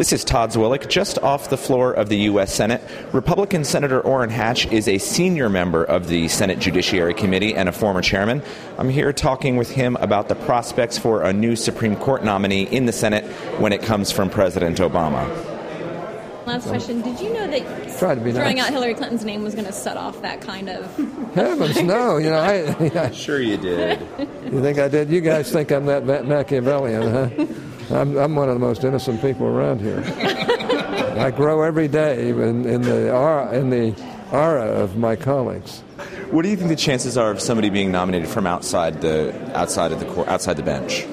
This is Todd Zwillich, just off the floor of the U.S. Senate. Republican Senator Orrin Hatch is a senior member of the Senate Judiciary Committee and a former chairman. I'm here talking with him about the prospects for a new Supreme Court nominee in the Senate when it comes from President Obama. Last question. Did you know that Try to be throwing nice. out Hillary Clinton's name was going to set off that kind of. Heavens, no. You know, I, I, Sure, you did. you think I did? You guys think I'm that Machiavellian, huh? I'm, I'm one of the most innocent people around here. I grow every day in, in the aura, in the aura of my colleagues. what do you think the chances are of somebody being nominated from outside the outside of the court, outside the bench,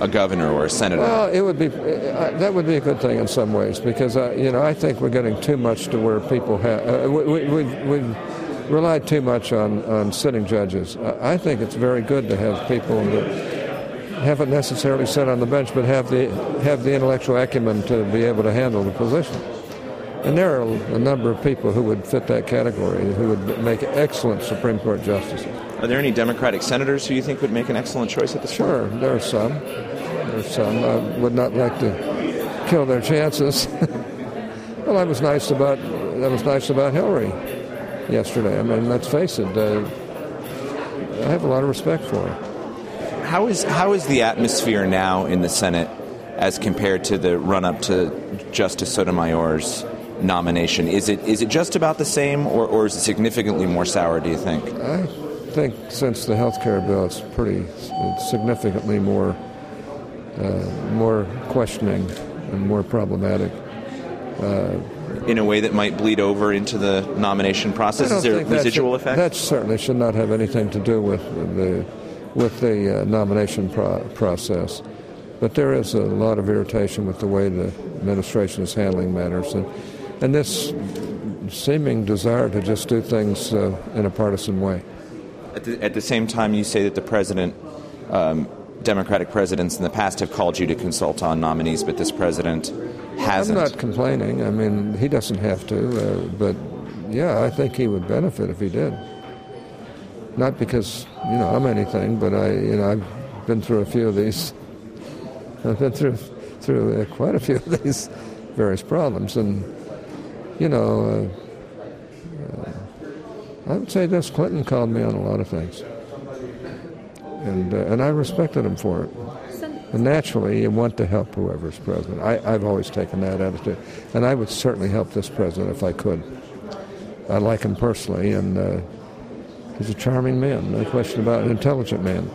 a governor or a senator? Well, it would be uh, that would be a good thing in some ways because uh, you know I think we're getting too much to where people have uh, we, we, we, we relied too much on, on sitting judges. I I think it's very good to have people that haven't necessarily sat on the bench but have the have the intellectual acumen to be able to handle the position. And there are a number of people who would fit that category who would make excellent Supreme Court justices. Are there any Democratic senators who you think would make an excellent choice at this point? Sure, there are some. There are some. I would not like to kill their chances. well, that was nice about that was nice about Hillary yesterday. I mean, let's face it. Uh, I have a lot of respect for her. How is how is the atmosphere now in the Senate as compared to the run up to Justice Sotomayor's nomination? Is it is it just about the same, or, or is it significantly more sour? Do you think? I think since the health care bill, it's pretty it's significantly more uh, more questioning and more problematic. In a way that might bleed over into the nomination process? Is there a think that residual should- effect? That certainly should not have anything to do with the with the uh, nomination pro- process. But there is a lot of irritation with the way the administration is handling matters, and and this seeming desire to just do things uh, in a partisan way. At the, at the same time, you say that the president, um, Democratic presidents in the past have called you to consult on nominees, but this president hasn't. I'm not complaining. I mean, he doesn't have to, uh, but yeah, I think he would benefit if he did. Not because you know I'm anything, but I, you know, I've been through a few of these. I've been through through uh, quite a few of these various problems, and you know, uh, uh, I would say this: Clinton called me on a lot of things, and uh, and I respected him for it. And naturally, you want to help whoever's president. I, I've always taken that attitude. And I would certainly help this president if I could. I like him personally, and uh, he's a charming man, no question about it, an intelligent man.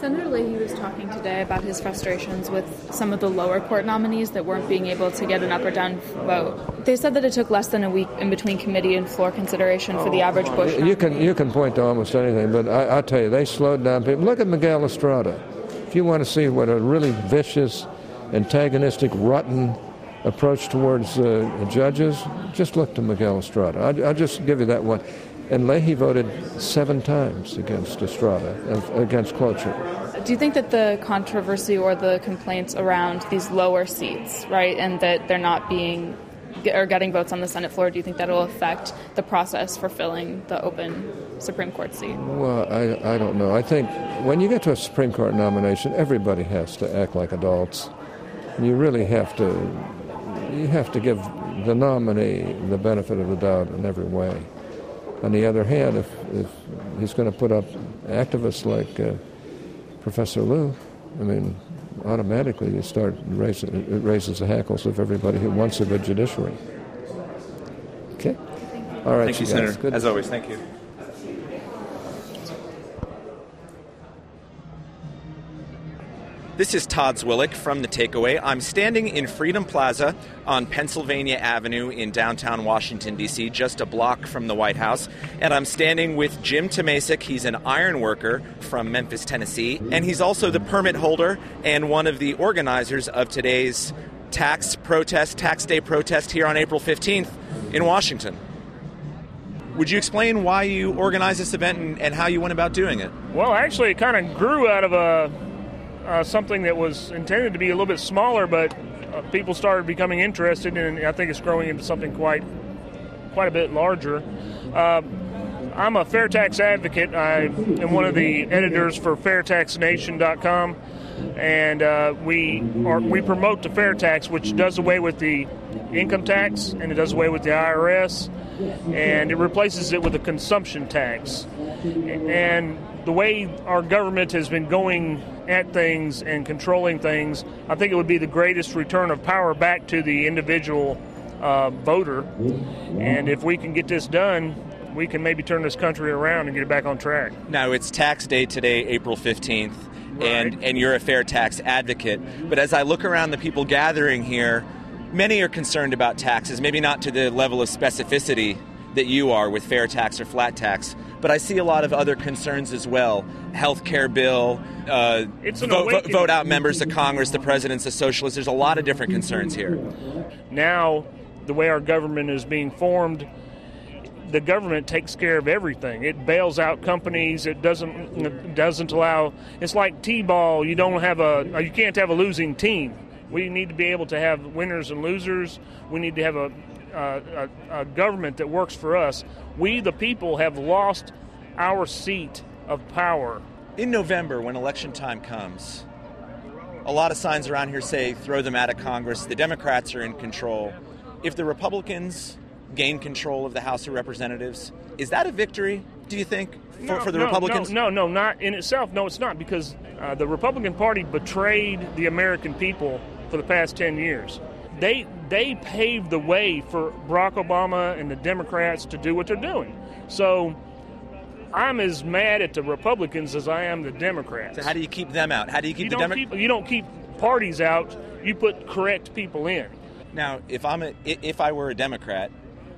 Senator Leahy was talking today about his frustrations with some of the lower court nominees that weren't being able to get an up or down vote. They said that it took less than a week in between committee and floor consideration for the average Bush. You can you can point to almost anything, but I, I'll tell you, they slowed down people. Look at Miguel Estrada. If you want to see what a really vicious, antagonistic, rotten approach towards uh, judges, just look to Miguel Estrada. I'll, I'll just give you that one. And Leahy voted seven times against Estrada, against cloture. Do you think that the controversy or the complaints around these lower seats, right, and that they're not being or getting votes on the Senate floor, do you think that will affect the process for filling the open Supreme Court seat? Well, I, I don't know. I think when you get to a Supreme Court nomination, everybody has to act like adults. You really have to you have to give the nominee the benefit of the doubt in every way. On the other hand, if, if he's going to put up activists like uh, Professor Liu, I mean, automatically you start raising it raises the hackles of everybody who wants a good judiciary. Okay. All right, Thank you. Senator. Good. As always, thank you. This is Todd Zwillich from The Takeaway. I'm standing in Freedom Plaza on Pennsylvania Avenue in downtown Washington, D.C., just a block from the White House. And I'm standing with Jim Tomasik. He's an iron worker from Memphis, Tennessee. And he's also the permit holder and one of the organizers of today's tax protest, tax day protest here on April 15th in Washington. Would you explain why you organized this event and, and how you went about doing it? Well, actually, it kind of grew out of a uh, something that was intended to be a little bit smaller, but uh, people started becoming interested, and I think it's growing into something quite quite a bit larger. Uh, I'm a fair tax advocate. I am one of the editors for FairTaxNation.com. and uh, we are we promote the fair tax, which does away with the income tax and it does away with the IRS, and it replaces it with a consumption tax. And the way our government has been going at things and controlling things, I think it would be the greatest return of power back to the individual uh, voter. And if we can get this done, we can maybe turn this country around and get it back on track. Now, it's tax day today, April 15th, and, and you're a fair tax advocate. But as I look around the people gathering here, many are concerned about taxes, maybe not to the level of specificity that you are with fair tax or flat tax. But I see a lot of other concerns as well. Health care bill, uh, It's vote, vote, vote out members of Congress, the president's a socialist. There's a lot of different concerns here. now the way our government is being formed the government takes care of everything it bails out companies it doesn't it doesn't allow it's like t-ball you don't have a you can't have a losing team we need to be able to have winners and losers we need to have a a, a, a government that works for us we the people have lost our seat of power In November, when election time comes, a lot of signs around here say throw them out of Congress. The Democrats are in control. If the Republicans gain control of the House of Representatives, is that a victory, do you think, for, No, for the no, Republicans? No, no, no, not in itself. No, it's not because uh, the Republican Party betrayed the American people for the past ten years. They they paved the way for Barack Obama and the Democrats to do what they're doing. So I'm as mad at the Republicans as I am the Democrats. So how do you keep them out? How do you keep you the Democrats? you don't keep parties out. You put correct people in. Now, if I'm a, i- if I were a Democrat,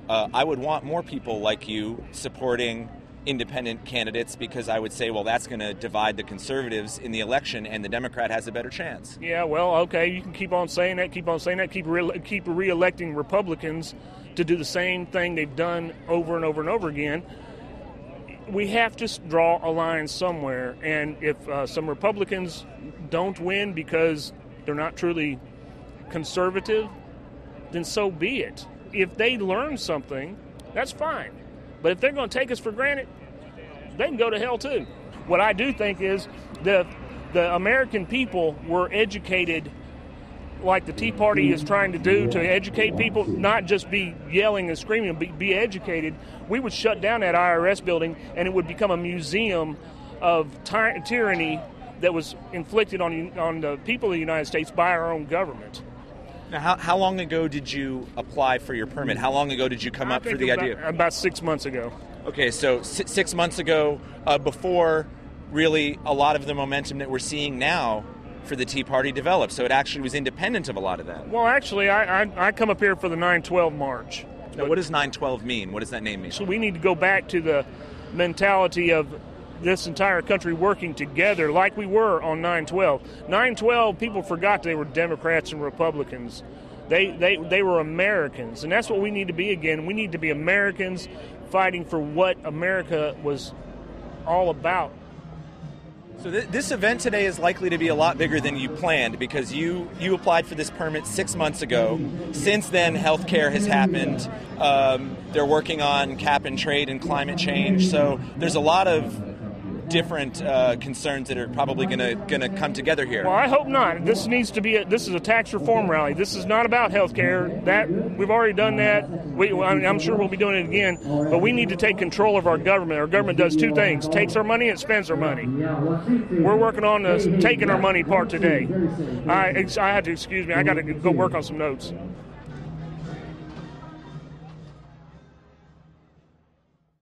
uh, I would want more people like you supporting independent candidates because I would say, well, that's going to divide the conservatives in the election, and the Democrat has a better chance. Yeah, well, okay, you can keep on saying that, keep on saying that, keep re- keep re-electing Republicans to do the same thing they've done over and over and over again. We have to draw a line somewhere, and if uh, some Republicans don't win because they're not truly conservative, then so be it. If they learn something, that's fine. But if they're going to take us for granted, they can go to hell too. What I do think is the the American people were educated like the Tea Party is trying to do to educate people, not just be yelling and screaming, but be educated. We would shut down that IRS building and it would become a museum of ty- tyranny that was inflicted on on the people of the United States by our own government. Now, how, how long ago did you apply for your permit? How long ago did you come I up for the about, idea? About six months ago. Okay, so six months ago, uh, before really a lot of the momentum that we're seeing now for the Tea Party developed. So it actually was independent of a lot of that. Well, actually, I, I, I come up here for the 912 march. Now, what does 912 mean? What does that name mean? So we need to go back to the mentality of this entire country working together like we were on 912. 912, people forgot they were Democrats and Republicans. They, they, they were Americans, and that's what we need to be again. We need to be Americans fighting for what America was all about. So th- this event today is likely to be a lot bigger than you planned because you you applied for this permit six months ago. Since then, healthcare has happened. Um, they're working on cap and trade and climate change. So there's a lot of different uh, concerns that are probably going to going to come together here. Well, I hope not. This needs to be. A, this is a tax reform rally. This is not about health care. That we've already done that. We, I'm sure we'll be doing it again. But we need to take control of our government. Our government does two things: takes our money and spends our money. We're working on the taking our money part today. I, I have to excuse me. I got to go work on some notes.